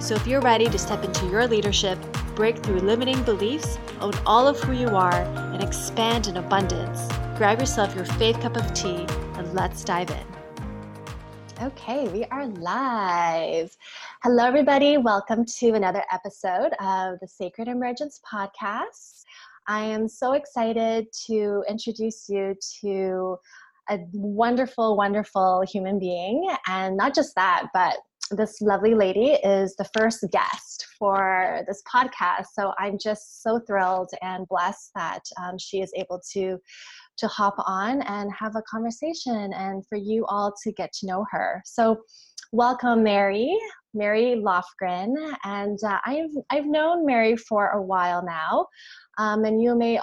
So if you're ready to step into your leadership, break through limiting beliefs, own all of who you are, and expand in abundance, grab yourself your faith cup of tea and let's dive in. Okay, we are live. Hello, everybody. Welcome to another episode of the Sacred Emergence podcast. I am so excited to introduce you to a wonderful, wonderful human being. And not just that, but this lovely lady is the first guest for this podcast. So I'm just so thrilled and blessed that um, she is able to to hop on and have a conversation and for you all to get to know her. So welcome Mary, Mary Lofgren. And uh, I've, I've known Mary for a while now. Um, and you may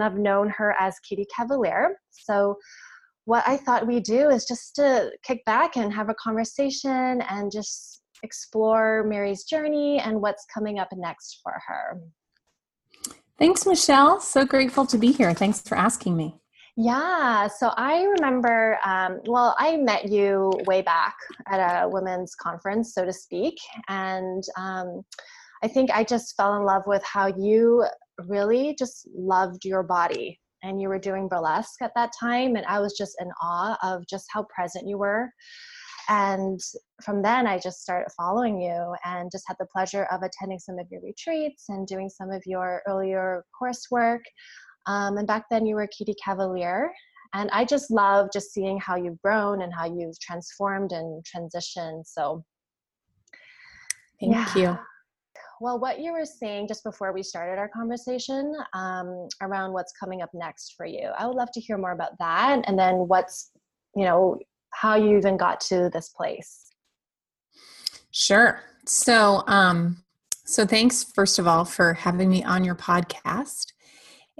have known her as Kitty Cavalier. So what I thought we do is just to kick back and have a conversation and just explore Mary's journey and what's coming up next for her. Thanks, Michelle. So grateful to be here. Thanks for asking me. Yeah, so I remember, um, well, I met you way back at a women's conference, so to speak. And um, I think I just fell in love with how you really just loved your body and you were doing burlesque at that time and i was just in awe of just how present you were. And from then i just started following you and just had the pleasure of attending some of your retreats and doing some of your earlier coursework. Um, and back then you were kitty cavalier. And i just love just seeing how you've grown and how you've transformed and transitioned so. Thank yeah. you well, what you were saying just before we started our conversation um, around what's coming up next for you, I would love to hear more about that and then what's, you know, how you even got to this place. Sure. So, um, so thanks first of all for having me on your podcast.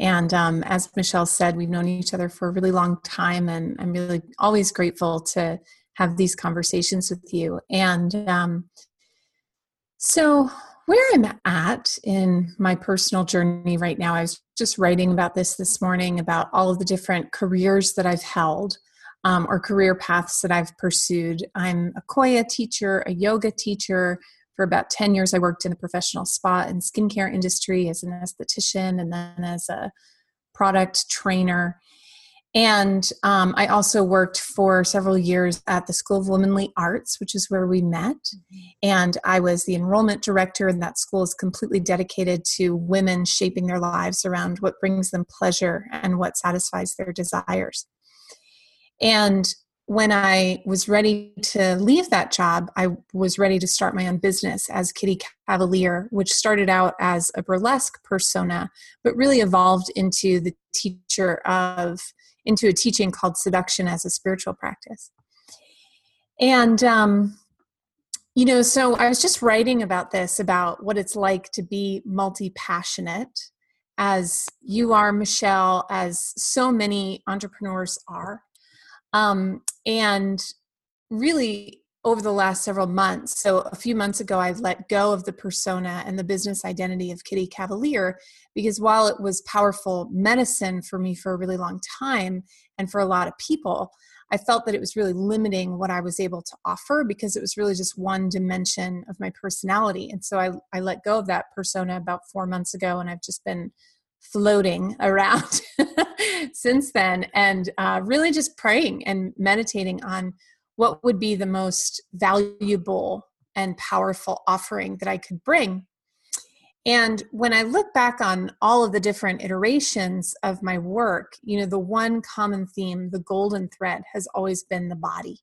And um, as Michelle said, we've known each other for a really long time, and I'm really always grateful to have these conversations with you. And um, so, where I'm at in my personal journey right now, I was just writing about this this morning about all of the different careers that I've held um, or career paths that I've pursued. I'm a Qoya teacher, a yoga teacher. For about 10 years, I worked in the professional spa and skincare industry as an esthetician and then as a product trainer. And um, I also worked for several years at the School of Womanly Arts, which is where we met. Mm-hmm. And I was the enrollment director, and that school is completely dedicated to women shaping their lives around what brings them pleasure and what satisfies their desires. And when I was ready to leave that job, I was ready to start my own business as Kitty Cavalier, which started out as a burlesque persona, but really evolved into the teacher of into a teaching called Seduction as a Spiritual Practice. And, um, you know, so I was just writing about this about what it's like to be multi passionate, as you are, Michelle, as so many entrepreneurs are. Um, and really, over the last several months. So, a few months ago, I've let go of the persona and the business identity of Kitty Cavalier because while it was powerful medicine for me for a really long time and for a lot of people, I felt that it was really limiting what I was able to offer because it was really just one dimension of my personality. And so I, I let go of that persona about four months ago, and I've just been floating around since then and uh, really just praying and meditating on what would be the most valuable and powerful offering that I could bring. And when I look back on all of the different iterations of my work, you know, the one common theme, the golden thread, has always been the body.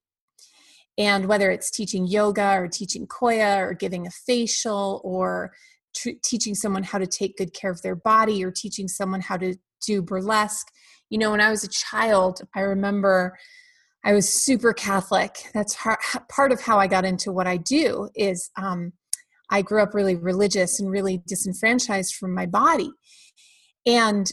And whether it's teaching yoga or teaching Qoya or giving a facial or tr- teaching someone how to take good care of their body or teaching someone how to do burlesque, you know, when I was a child, I remember I was super Catholic. That's part of how I got into what I do. Is um, I grew up really religious and really disenfranchised from my body. And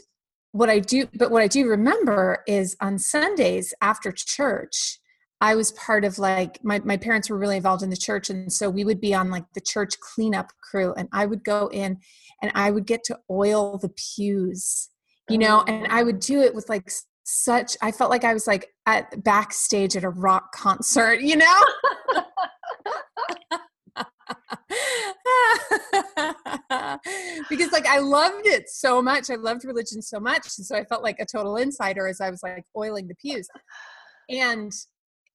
what I do, but what I do remember is on Sundays after church, I was part of like my, my parents were really involved in the church. And so we would be on like the church cleanup crew and I would go in and I would get to oil the pews, you know, and I would do it with like such, I felt like I was like at backstage at a rock concert, you know? because like I loved it so much. I loved religion so much. And so I felt like a total insider as I was like oiling the pews. And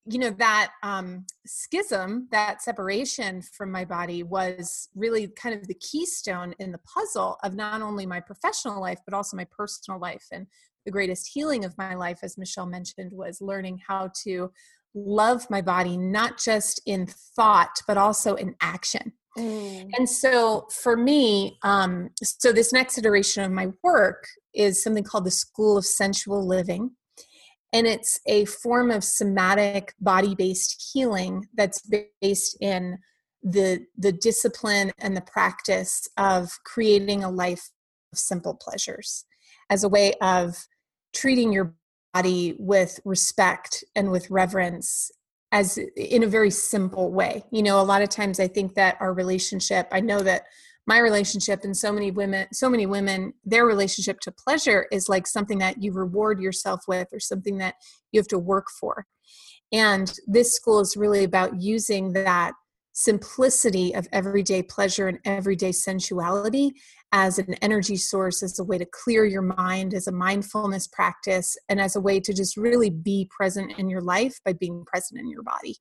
you know that um, schism that separation from my body was really kind of the keystone in the puzzle of not only my professional life but also my personal life and the greatest healing of my life as michelle mentioned was learning how to love my body not just in thought but also in action mm. and so for me um, so this next iteration of my work is something called the school of sensual living and it's a form of somatic body-based healing that's based in the the discipline and the practice of creating a life of simple pleasures as a way of treating your body with respect and with reverence as in a very simple way. You know a lot of times i think that our relationship i know that my relationship and so many women so many women their relationship to pleasure is like something that you reward yourself with or something that you have to work for. And this school is really about using that simplicity of everyday pleasure and everyday sensuality as an energy source as a way to clear your mind as a mindfulness practice and as a way to just really be present in your life by being present in your body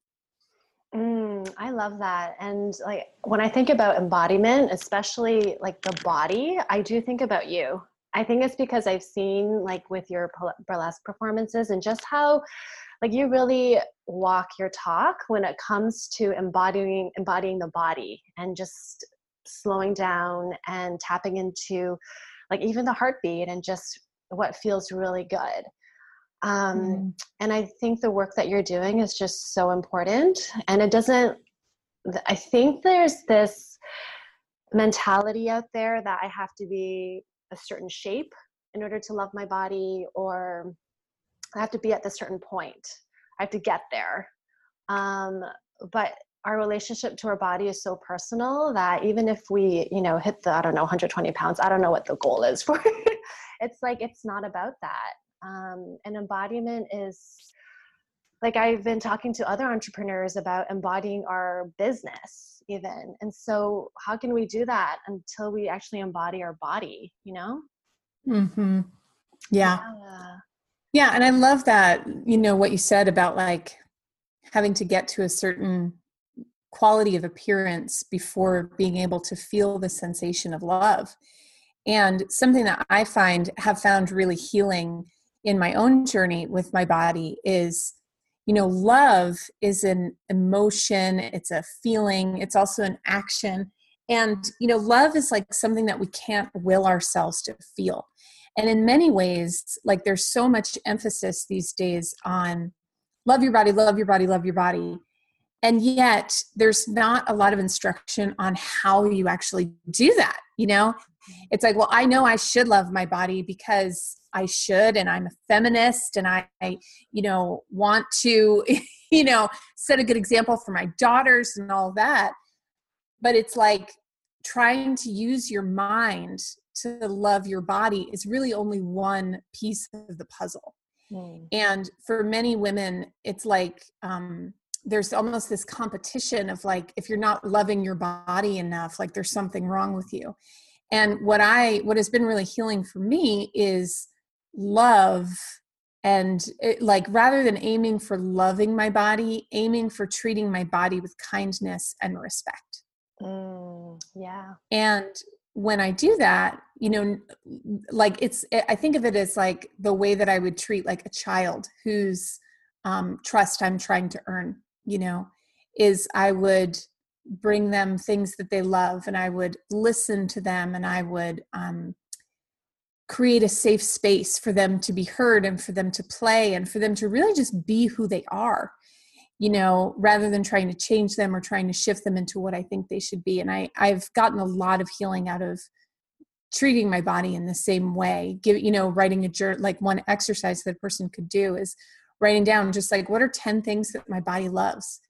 Mm, I love that. And like when I think about embodiment, especially like the body, I do think about you. I think it's because I've seen like with your burlesque performances and just how like you really walk your talk when it comes to embodying embodying the body and just slowing down and tapping into like even the heartbeat and just what feels really good. Um, mm. and i think the work that you're doing is just so important and it doesn't i think there's this mentality out there that i have to be a certain shape in order to love my body or i have to be at this certain point. I have to get there. Um, but our relationship to our body is so personal that even if we you know hit the i don't know 120 pounds i don't know what the goal is for it's like it's not about that um, and embodiment is like I've been talking to other entrepreneurs about embodying our business, even. And so, how can we do that until we actually embody our body, you know? Mm-hmm. Yeah. yeah. Yeah. And I love that, you know, what you said about like having to get to a certain quality of appearance before being able to feel the sensation of love. And something that I find have found really healing in my own journey with my body is you know love is an emotion it's a feeling it's also an action. And you know love is like something that we can't will ourselves to feel. And in many ways like there's so much emphasis these days on love your body love your body love your body and yet there's not a lot of instruction on how you actually do that you know? It's like well i know i should love my body because I should and I'm a feminist and I, I you know want to you know set a good example for my daughters and all that. But it's like trying to use your mind to love your body is really only one piece of the puzzle. Mm. and for many women it's like um, there's almost this competition of like if you're not loving your body enough like there's something wrong with you. And what i what has been really healing for me is love and it, like rather than aiming for loving my body aiming for treating my body with kindness and respect. Mm, yeah. And when i do that you know like it's i think of it as like the way that i would treat like a child whose um, trust i'm trying to earn you know is i would bring them things that they love and i would listen to them and i would um, create a safe space for them to be heard and for them to play and for them to really just be who they are you know, rather than trying to change them or trying to shift them into what I think they should be. And I, I've gotten a lot of healing out of treating my body in the same way. Give, you know, writing a journal, like one exercise that a person could do is writing down just like, what are 10 things that my body loves?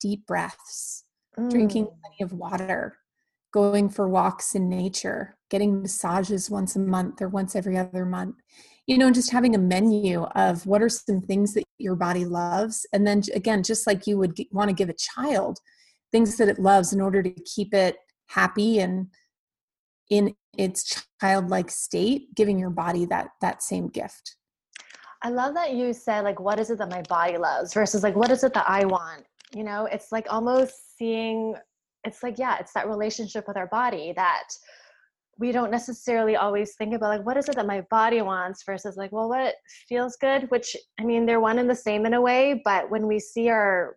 Deep breaths, mm. drinking plenty of water, going for walks in nature, getting massages once a month or once every other month you know, just having a menu of what are some things that your body loves. And then again, just like you would want to give a child things that it loves in order to keep it happy and in its childlike state, giving your body that that same gift. I love that you said like what is it that my body loves versus like what is it that I want? You know, it's like almost seeing it's like yeah, it's that relationship with our body that we don't necessarily always think about like what is it that my body wants versus like well what feels good which i mean they're one and the same in a way but when we see our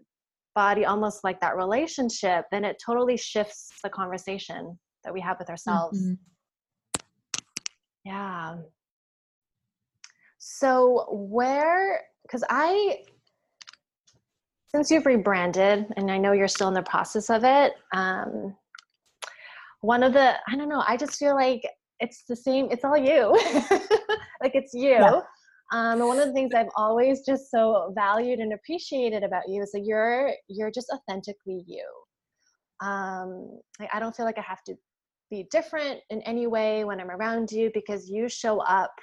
body almost like that relationship then it totally shifts the conversation that we have with ourselves mm-hmm. yeah so where because i since you've rebranded and i know you're still in the process of it um, one of the i don't know i just feel like it's the same it's all you. Like it's you. Yeah. um, and one of the things i've always just so valued and appreciated about you is that you're you're just authentically you. Um, like, i don't feel like i have to be different in any way when i'm around you because you show up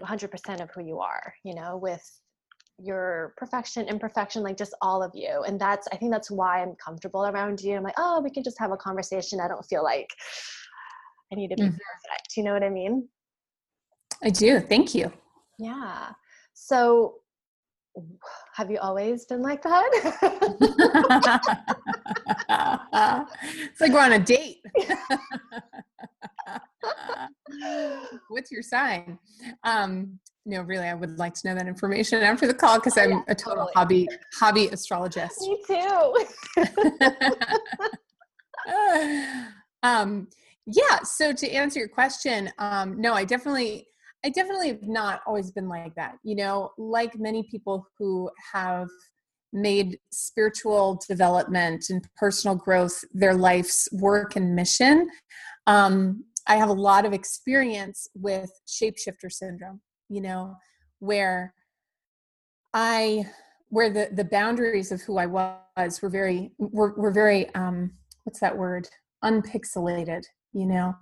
100% of who you are you know with your perfection, imperfection, like just all of you. And that's, I think that's why I'm comfortable around you. I'm like, oh, we can just have a conversation. I don't feel like I need to be mm-hmm. perfect. You know what I mean? I do. Thank you. Yeah. So have you always been like that? it's like we're on a date. What's your sign? Um, no, really, I would like to know that information after the call because oh, I'm yeah, a total totally. hobby hobby astrologist. Me too. um, yeah. So to answer your question, um, no, I definitely, I definitely have not always been like that. You know, like many people who have made spiritual development and personal growth their life's work and mission. Um, I have a lot of experience with shapeshifter syndrome you know where i where the the boundaries of who i was were very were, were very um what's that word? Unpixelated you know?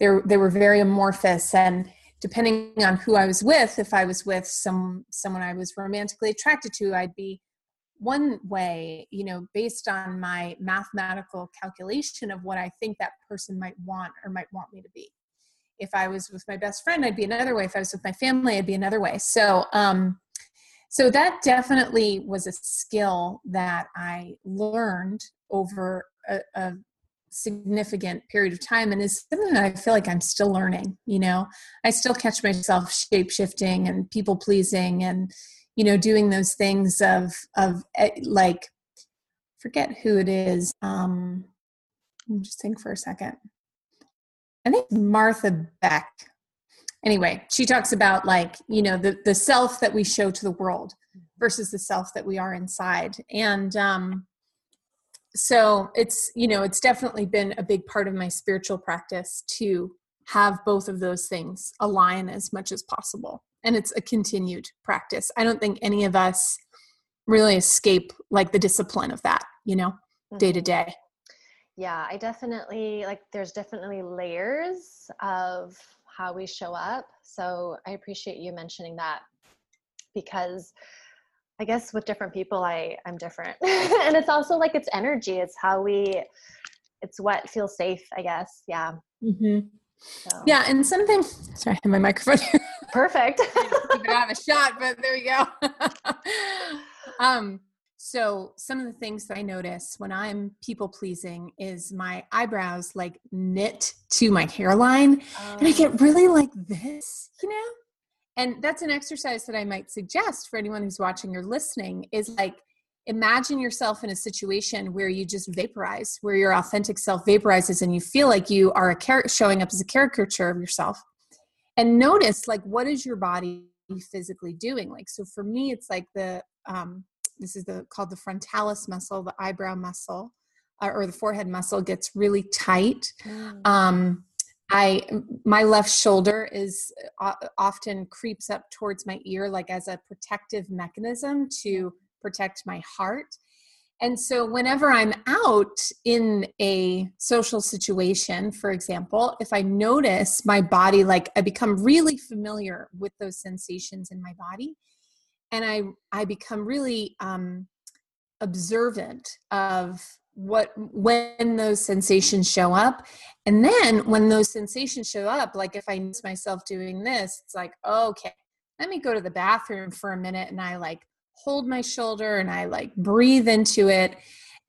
They they were very amorphous and depending on who i was with if i was with some someone i was romantically attracted to i'd be one way you know based on my mathematical calculation of what i think that person might want or might want me to be if I was with my best friend, I'd be another way. If I was with my family, I'd be another way. So, um, so that definitely was a skill that I learned over a, a significant period of time and is something that I feel like I'm still learning. You know, I still catch myself shape shifting and people pleasing and, you know, doing those things of, of eh, like, forget who it is. Um, just think for a second. I think Martha Beck. Anyway, she talks about like, you know, the, the self that we show to the world versus the self that we are inside. And um, so it's, you know, it's definitely been a big part of my spiritual practice to have both of those things align as much as possible. And it's a continued practice. I don't think any of us really escape like the discipline of that, you know, day to mm-hmm. day yeah i definitely like there's definitely layers of how we show up so i appreciate you mentioning that because i guess with different people i i'm different and it's also like it's energy it's how we it's what feels safe i guess yeah mm-hmm. So. yeah and something sorry my microphone here perfect I have a shot but there we go um so, some of the things that I notice when I'm people pleasing is my eyebrows like knit to my hairline, oh. and I get oh. really like this, you know? And that's an exercise that I might suggest for anyone who's watching or listening is like imagine yourself in a situation where you just vaporize, where your authentic self vaporizes and you feel like you are a showing up as a caricature of yourself. And notice like what is your body physically doing? Like so for me it's like the um this is the called the frontalis muscle, the eyebrow muscle, uh, or the forehead muscle gets really tight. Mm. Um, I my left shoulder is uh, often creeps up towards my ear like as a protective mechanism to protect my heart. And so whenever I'm out in a social situation, for example, if I notice my body like I become really familiar with those sensations in my body and I I become really um observant of what when those sensations show up and then when those sensations show up like if i miss myself doing this it's like okay let me go to the bathroom for a minute and i like hold my shoulder and i like breathe into it.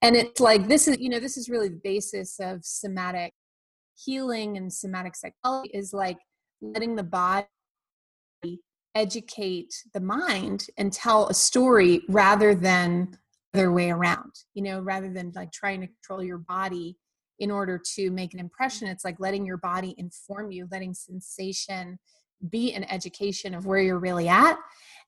And it's like this is you know this is really the basis of somatic healing and somatic psychology is like letting the body educate the mind and tell a story rather than other way around you know rather than like trying to control your body in order to make an impression. It's like letting your body inform you letting sensation be an education of where you're really at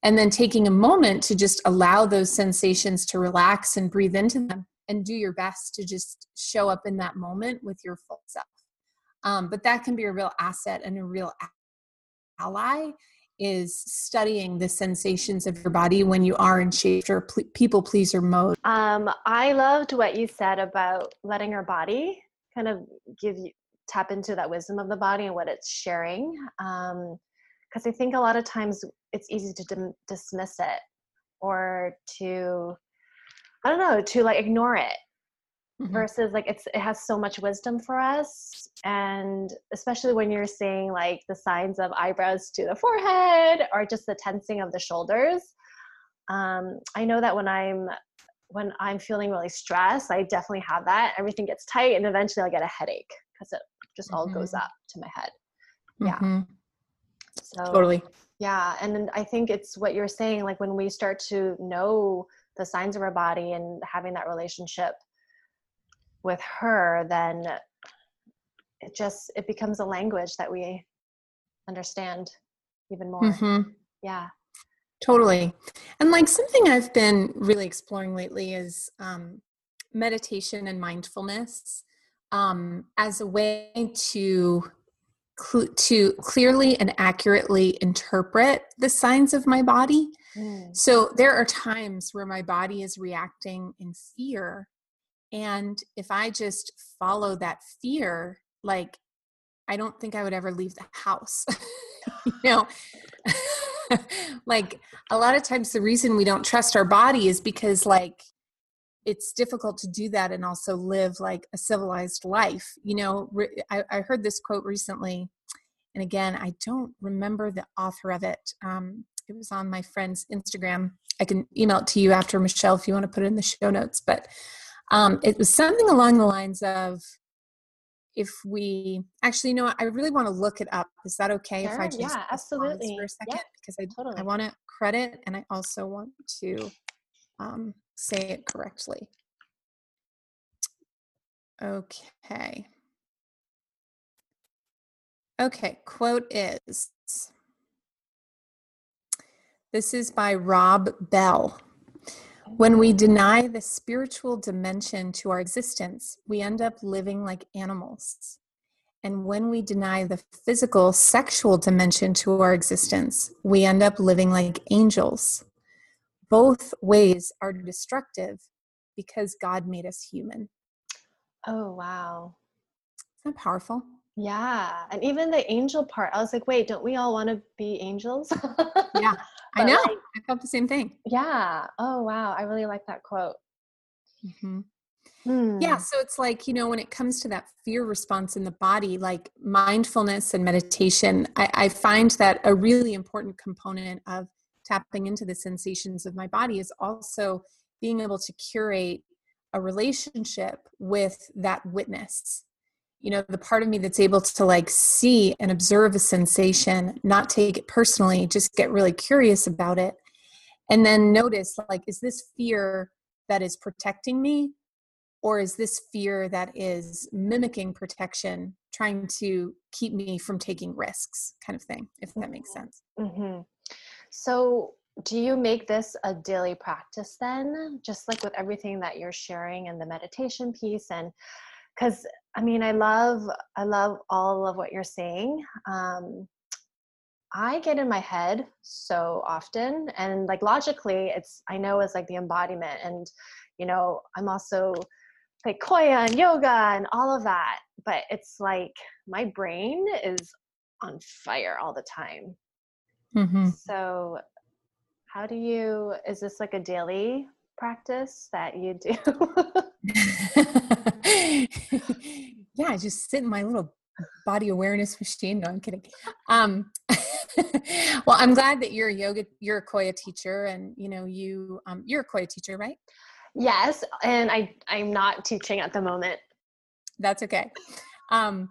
and then taking a moment to just allow those sensations to relax and breathe into them and do your best to just show up in that moment with your full self um, but that can be a real asset and a real ally is studying the sensations of your body when you are in shape or people pleaser mode. Um, I loved what you said about letting our body kind of give you tap into that wisdom of the body and what it's sharing. Because um, I think a lot of times it's easy to dim- dismiss it or to, I don't know, to like ignore it mm-hmm. versus like it's it has so much wisdom for us and especially when you're seeing like the signs of eyebrows to the forehead or just the tensing of the shoulders um, i know that when i'm when i'm feeling really stressed i definitely have that everything gets tight and eventually i'll get a headache because it just all mm-hmm. goes up to my head. Yeah. Mm-hmm. so totally. yeah and then i think it's what you're saying like when we start to know the signs of our body and having that relationship with her then it just it becomes a language that we understand even more. Mm-hmm. yeah. Totally. And like something i've been really exploring lately is um, meditation and mindfulness um, as a way to cl- to clearly and accurately interpret the signs of my body mm. so there are times where my body is reacting in fear and if I just follow that fear, like, I don't think I would ever leave the house. you know, like a lot of times the reason we don't trust our body is because, like, it's difficult to do that and also live like a civilized life. You know, I, I heard this quote recently, and again, I don't remember the author of it. Um, it was on my friend's Instagram. I can email it to you after, Michelle, if you want to put it in the show notes. But um, it was something along the lines of if we actually you know what, I really want to look it up. Is that okay sure, if I just yeah, absolutely for a second? Yeah, because I totally. I want to credit and I also want to um, say it correctly. Okay. Okay, quote is this is by Rob Bell. When we oh. deny the spiritual dimension to our existence, we end up living like animals. And when we deny the physical, sexual dimension to our existence, we end up living like angels. Both ways are destructive because God made us human. Oh, wow. Isn't that powerful? Yeah. And even the angel part, I was like, wait, don't we all want to be angels? yeah. I know. Like, I felt the same thing. Yeah. Oh, wow. I really like that quote. Mm-hmm. Mm. Yeah. So it's like, you know, when it comes to that fear response in the body, like mindfulness and meditation, I, I find that a really important component of tapping into the sensations of my body is also being able to curate a relationship with that witness. You know the part of me that's able to like see and observe a sensation not take it personally just get really curious about it and then notice like is this fear that is protecting me or is this fear that is mimicking protection trying to keep me from taking risks kind of thing if that makes sense. Mm-hmm. So do you make this a daily practice then? Just like with everything that you're sharing and the meditation piece and because i mean i love i love all of what you're saying. Um i get in my head so often and like logically it's i know it's like the embodiment and you know i'm also like Qoya and yoga and all of that but it's like my brain is on fire all the time mm-hmm. so how do you, is this like a daily practice that you do? yeah, I just sit in my little body awareness machine. No, I'm kidding. Um, well, I'm glad that you're a yoga, you're a Qoya teacher, and you know you um, you're a Qoya teacher, right? Yes, and I I'm not teaching at the moment. That's okay. Um,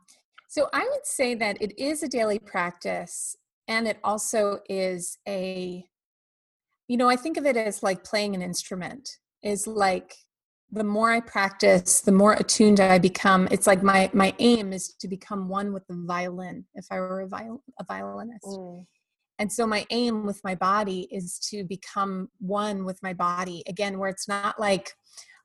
so I would say that it is a daily practice, and it also is a you know i think of it as like playing an instrument is like the more i practice the more attuned i become it's like my my aim is to become one with the violin if i were a, viol- a violinist mm. and so my aim with my body is to become one with my body again where it's not like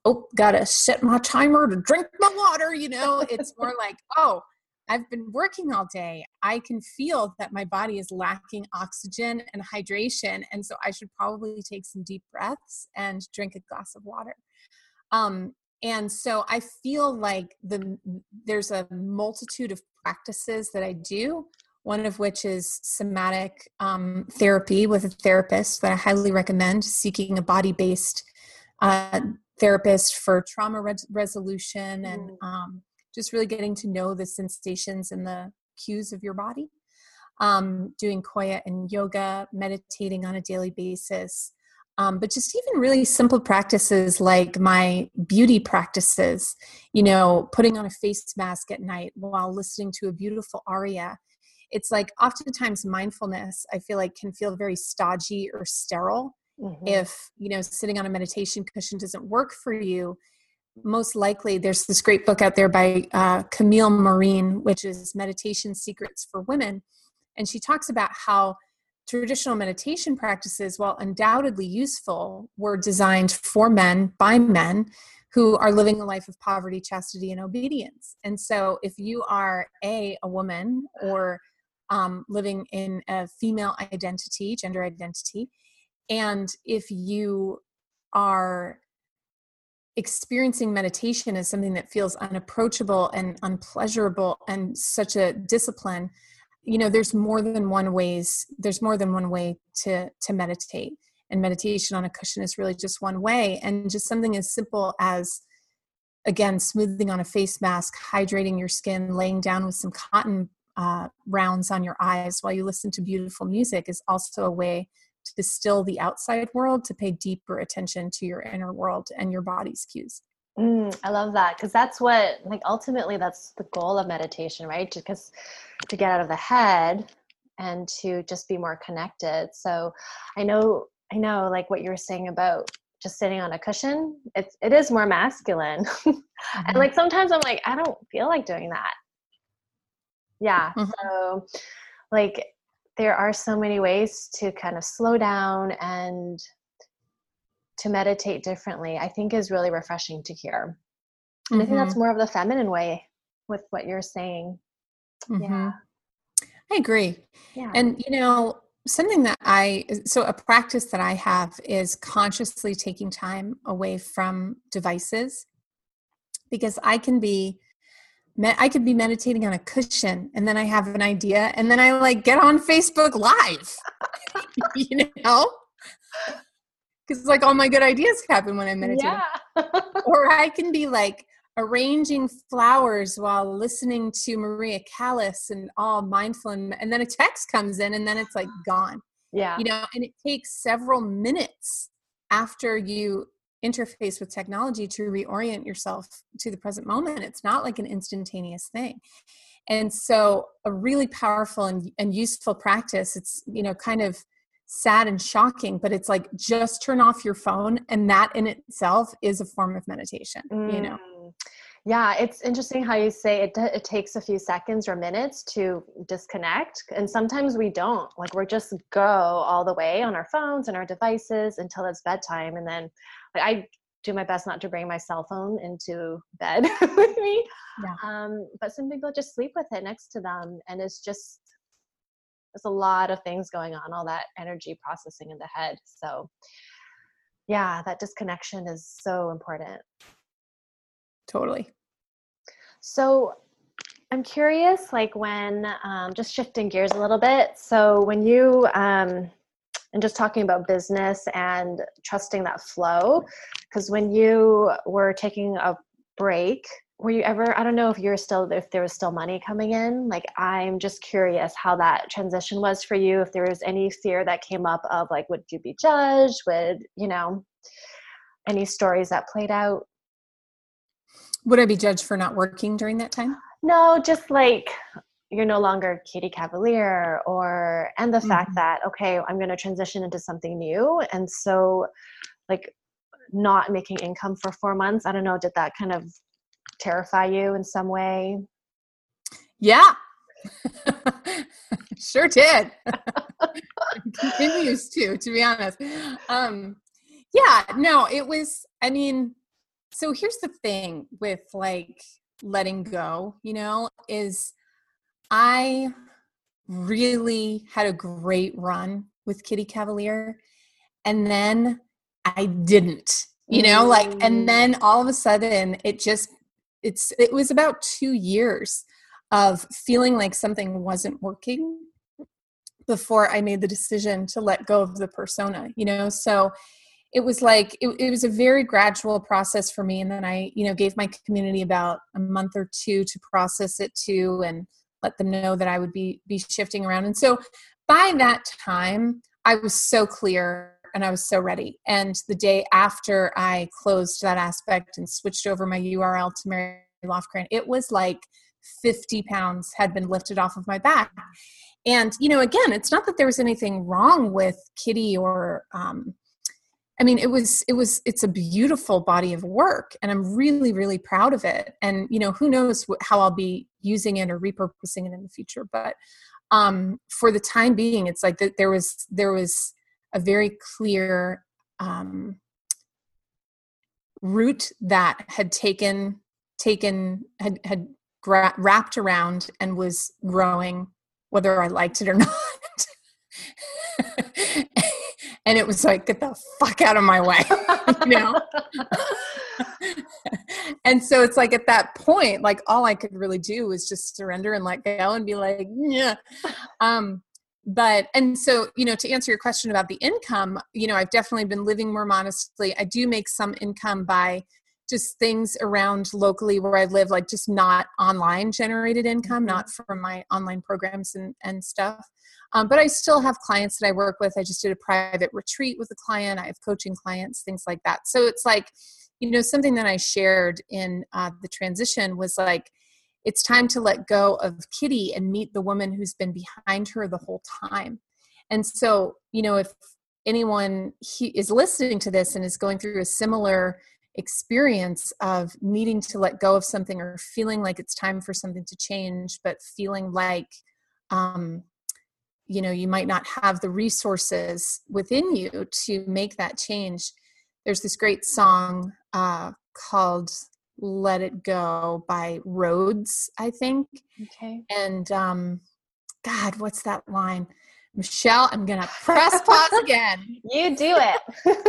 oh gotta set my timer to drink my water you know it's more like oh I've been working all day. I can feel that my body is lacking oxygen and hydration. And so I should probably take some deep breaths and drink a glass of water. Um, and so I feel like the there's a multitude of practices that I do. One of which is somatic um, therapy with a therapist that I highly recommend. Seeking a body-based uh, therapist for trauma resolution and um, just really getting to know the sensations and the cues of your body. Um, doing Qoya and yoga, meditating on a daily basis. Um, but just even really simple practices like my beauty practices, you know, putting on a face mask at night while listening to a beautiful aria. It's like oftentimes mindfulness, I feel like, can feel very stodgy or sterile. Mm-hmm. If, you know, sitting on a meditation cushion doesn't work for you, most likely there's this great book out there by uh, Camille Maurine, which is Meditation Secrets for Women. And she talks about how traditional meditation practices, while undoubtedly useful, were designed for men by men who are living a life of poverty, chastity, and obedience. And so if you are A, a woman or um, living in a female identity, gender identity, and if you are experiencing meditation as something that feels unapproachable and unpleasurable and such a discipline you know there's more than one ways there's more than one way to to meditate. And meditation on a cushion is really just one way. And just something as simple as again smoothing on a face mask hydrating your skin laying down with some cotton uh, rounds on your eyes while you listen to beautiful music is also a way to distill the outside world to pay deeper attention to your inner world and your body's cues. Mm, I love that because that's what, like, ultimately, that's the goal of meditation, right? Because to get out of the head and to just be more connected. So, I know, I know, like what you were saying about just sitting on a cushion. It's it is more masculine, mm-hmm. and like sometimes I'm like, I don't feel like doing that. Yeah. Mm-hmm. So, like there are so many ways to kind of slow down and to meditate differently i think is really refreshing to hear and mm-hmm. i think that's mm-hmm. more of the feminine way with what you're saying mm-hmm. yeah i agree yeah and you know something that i so a practice that i have is consciously taking time away from devices because i can be I could be meditating on a cushion and then I have an idea and then I like get on Facebook live. you know? Cuz like all my good ideas happen when I'm meditating. Yeah. or I can be like arranging flowers while listening to Maria Callas and all mindful and, and then a text comes in and then it's like gone. Yeah. You know, and it takes several minutes after you interface with technology to reorient yourself to the present moment. It's not like an instantaneous thing. And so a really powerful and, and useful practice, it's, you know, kind of sad and shocking, but it's like just turn off your phone. And that in itself is a form of meditation, mm. you know? Mm. Yeah, it's interesting how you say it, it takes a few seconds or minutes to disconnect. And sometimes we don't. Like, we're just go all the way on our phones and our devices until it's bedtime. And then I do my best not to bring my cell phone into bed with me. Yeah. Um, but some people just sleep with it next to them. And it's just, there's a lot of things going on, all that energy processing in the head. So, yeah, that disconnection is so important. Totally. So, I'm curious, like when, um, just shifting gears a little bit. So, when you, um, and just talking about business and trusting that flow, because when you were taking a break were you ever i don't know if you're still if there was still money coming in like i'm just curious how that transition was for you if there was any fear that came up of like would you be judged? Would you know any stories that played out? Would i be judged for not working during that time? No just like you're no longer kitty cavalier or and the mm-hmm. fact that okay i'm going to transition into something new and so like not making income for four months i don't know did that kind of terrify you in some way? Yeah. sure did. continues to, to be honest. Um, yeah, no, it was, I mean, so here's the thing with like letting go, you know, is I really had a great run with Kitty Cavalier. And then I didn't, you know, like, and mm. then all of a sudden it just it's it was about two years of feeling like something wasn't working before I made the decision to let go of the persona, you know? So it was like, it, it, was a very gradual process for me. And then I, you know, gave my community about a month or two to process it too and let them know that I would be, be shifting around. And so by that time, I was so clear and I was so ready. And the day after I closed that aspect and switched over my URL to Mary Lofgren, it was like 50 pounds had been lifted off of my back. And, you know, again, it's not that there was anything wrong with Kitty or, um, I mean, it was, it was, it's a beautiful body of work and I'm really, really proud of it. And, you know, who knows how I'll be using it or repurposing it in the future. But um, for the time being, it's like that there was, there was, a very clear um, root that had taken taken had had gra- wrapped around and was growing whether i liked it or not and it was like get the fuck out of my way you know? And so it's like at that point like all i could really do was just surrender and let go and be like yeah um but and so you know to answer your question about the income you know i've definitely been living more modestly. I do make some income by just things around locally where i live like just not online generated income not mm-hmm. from my online programs and, and stuff um, but i still have clients that i work with. I just did a private retreat with a client. I have coaching clients things like that. So it's like you know something that i shared in uh, the transition was like it's time to let go of Kitty and meet the woman who's been behind her the whole time. And so, you know, if anyone is listening to this and is going through a similar experience of needing to let go of something or feeling like it's time for something to change, but feeling like, um, you know, you might not have the resources within you to make that change. There's this great song uh, called let It Go by Rhodes, I think. Okay. And um, God, what's that line? Michelle, I'm gonna press pause again. You do it.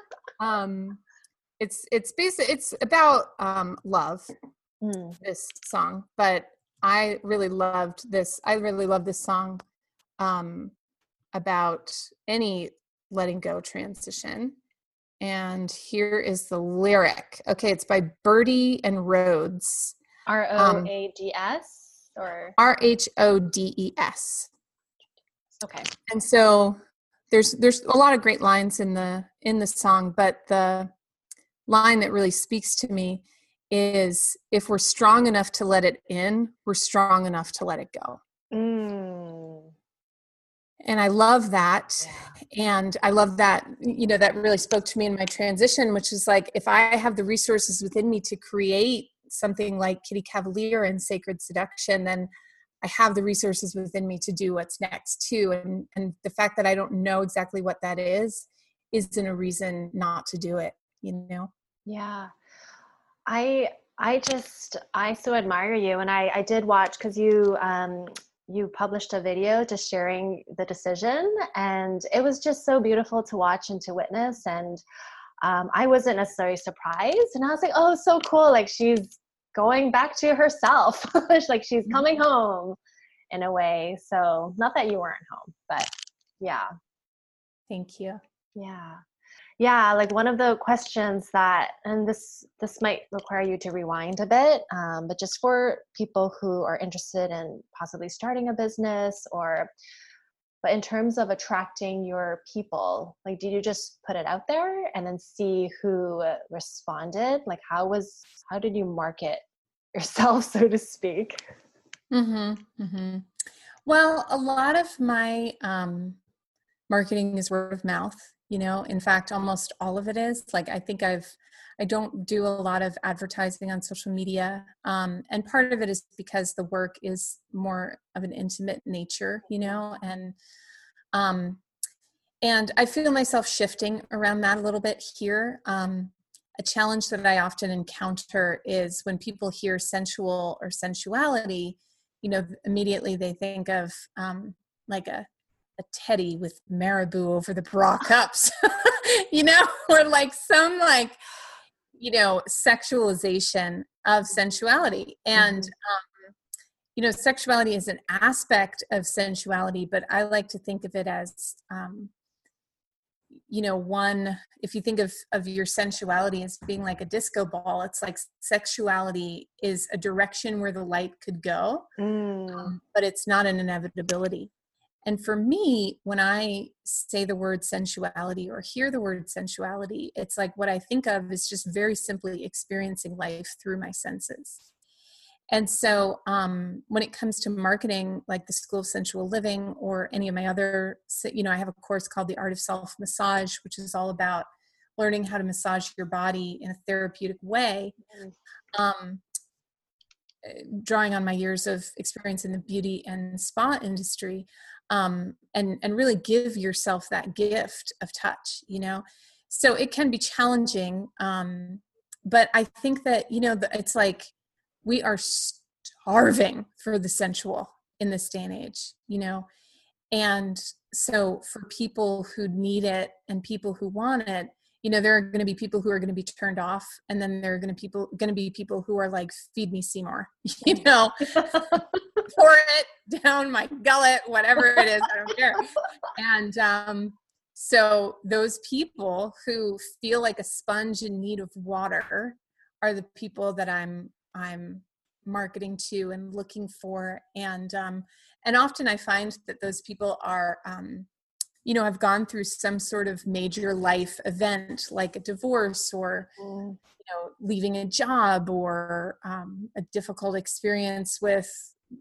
um, it's it's basic. It's about um, love. Mm. This song, but I really loved this. I really love this song um, about any letting go transition and here is the lyric. Okay, it's by Birdy and Rhodes. R O A D S or R H O D E S. Okay. And so there's there's a lot of great lines in the in the song, but the line that really speaks to me is if we're strong enough to let it in, we're strong enough to let it go. Mm. and i love that. And i love that you know that really spoke to me in my transition which is like if i have the resources within me to create something like kitty cavalier and sacred seduction then i have the resources within me to do what's next too. And and the fact that i don't know exactly what that is isn't a reason not to do it you know? Yeah i i just i so admire you and i i did watch because you um you published a video just sharing the decision and it was just so beautiful to watch and to witness and um, i wasn't necessarily surprised and i was like oh so cool like she's going back to herself like she's mm-hmm. coming home in a way so not that you weren't home but yeah. Thank you. Yeah yeah like one of the questions that and this this might require you to rewind a bit um, but just for people who are interested in possibly starting a business or but in terms of attracting your people like did you just put it out there and then see who responded like how was how did you market yourself so to speak mm-hmm, mm-hmm. well a lot of my um, marketing is word of mouth you know in fact almost all of it is like i think i've i don't do a lot of advertising on social media um, and part of it is because the work is more of an intimate nature you know and um, and i feel myself shifting around that a little bit here. Um, a challenge that i often encounter is when people hear sensual or sensuality you know immediately they think of um, like a a teddy with marabou over the bra cups you know or like some like you know sexualization of sensuality and mm-hmm. um, you know sexuality is an aspect of sensuality but i like to think of it as um, you know one if you think of of your sensuality as being like a disco ball it's like sexuality is a direction where the light could go mm. um, but it's not an inevitability and for me, when I say the word sensuality or hear the word sensuality, it's like what I think of is just very simply experiencing life through my senses. And so, um, when it comes to marketing, like the School of Sensual Living or any of my other, you know, I have a course called The Art of Self Massage, which is all about learning how to massage your body in a therapeutic way. Um, eh, drawing on my years of experience in the beauty and spa industry, um, and and really give yourself that gift of touch you know? So it can be challenging um, but i think that you know it's like we are starving for the sensual in this day and age you know? And so for people who need it and people who want it you know there are going to be people who are going to be turned off and then there are going to people going to be people who are like feed me seymour you know? Pour it down my gullet whatever it is i don't care. And um so those people who feel like a sponge in need of water are the people that i'm i'm marketing to and looking for. And um and often i find that those people are um you know have gone through some sort of major life event like a divorce or mm. you know leaving a job or um, a difficult experience with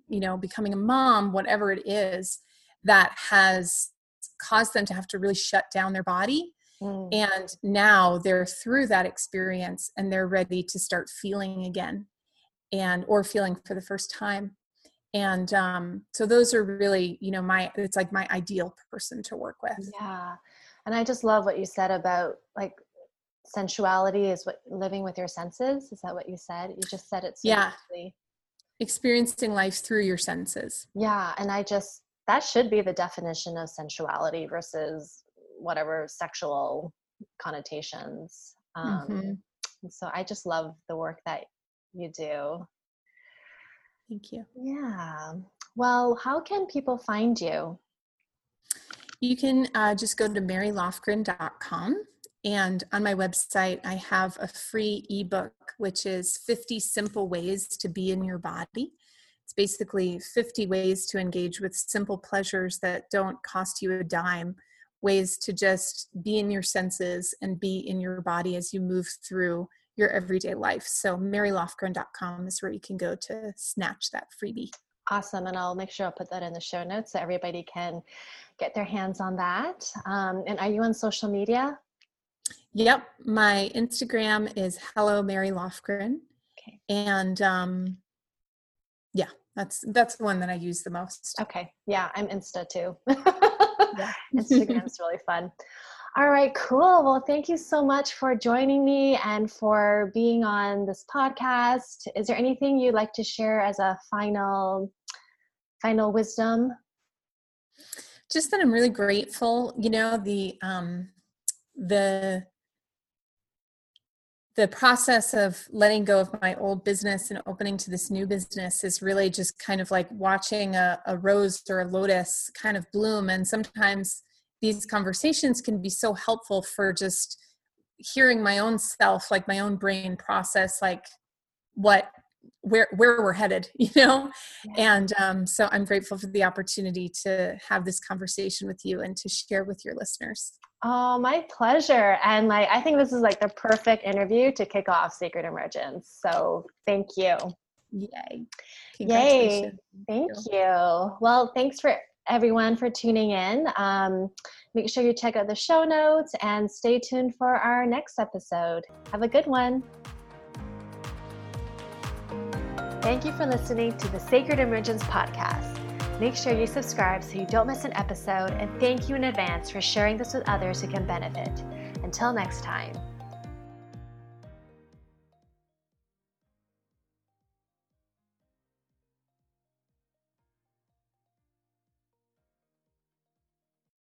you know becoming a mom whatever it is that has caused them to have to really shut down their body mm. and now they're through that experience and they're ready to start feeling again and or feeling for the first time and um, so those are really you know my it's like my ideal person to work with. Yeah and i just love what you said about like sensuality is what living with your senses is that what you said? You just said it so yeah. experiencing life through your senses. Yeah and i just that should be the definition of sensuality versus whatever sexual connotations um, mm-hmm. so i just love the work that you do Thank you. Yeah. Well, how can people find you? You can uh, just go to marylofgren.com. And on my website, I have a free ebook, which is 50 Simple Ways to Be in Your Body. It's basically 50 ways to engage with simple pleasures that don't cost you a dime, ways to just be in your senses and be in your body as you move through your everyday life. So marylofgren.com is where you can go to snatch that freebie. Awesome. And I'll make sure I'll put that in the show notes so everybody can get their hands on that. Um, and are you on social media? Yep. My Instagram is Hello Mary Lofgren. Okay. And um, yeah, that's that's the one that I use the most. Okay. Yeah, I'm Insta too. Instagram's really fun. All right, cool. Well, thank you so much for joining me and for being on this podcast. Is there anything you'd like to share as a final final wisdom? Just that I'm really grateful, you know, the um the the process of letting go of my old business and opening to this new business is really just kind of like watching a, a rose or a lotus kind of bloom and sometimes these conversations can be so helpful for just hearing my own self like my own brain process like what where where we're headed you know? And um, so i'm grateful for the opportunity to have this conversation with you and to share with your listeners. Oh my pleasure. And like i think this is like the perfect interview to kick off sacred emergence. So thank you. Yay. Yay. Thank you. you. Well thanks for everyone for tuning in. Um, make sure you check out the show notes and stay tuned for our next episode. Have a good one. Thank you for listening to the Sacred Emergence podcast. Make sure you subscribe so you don't miss an episode, and thank you in advance for sharing this with others who can benefit. Until next time.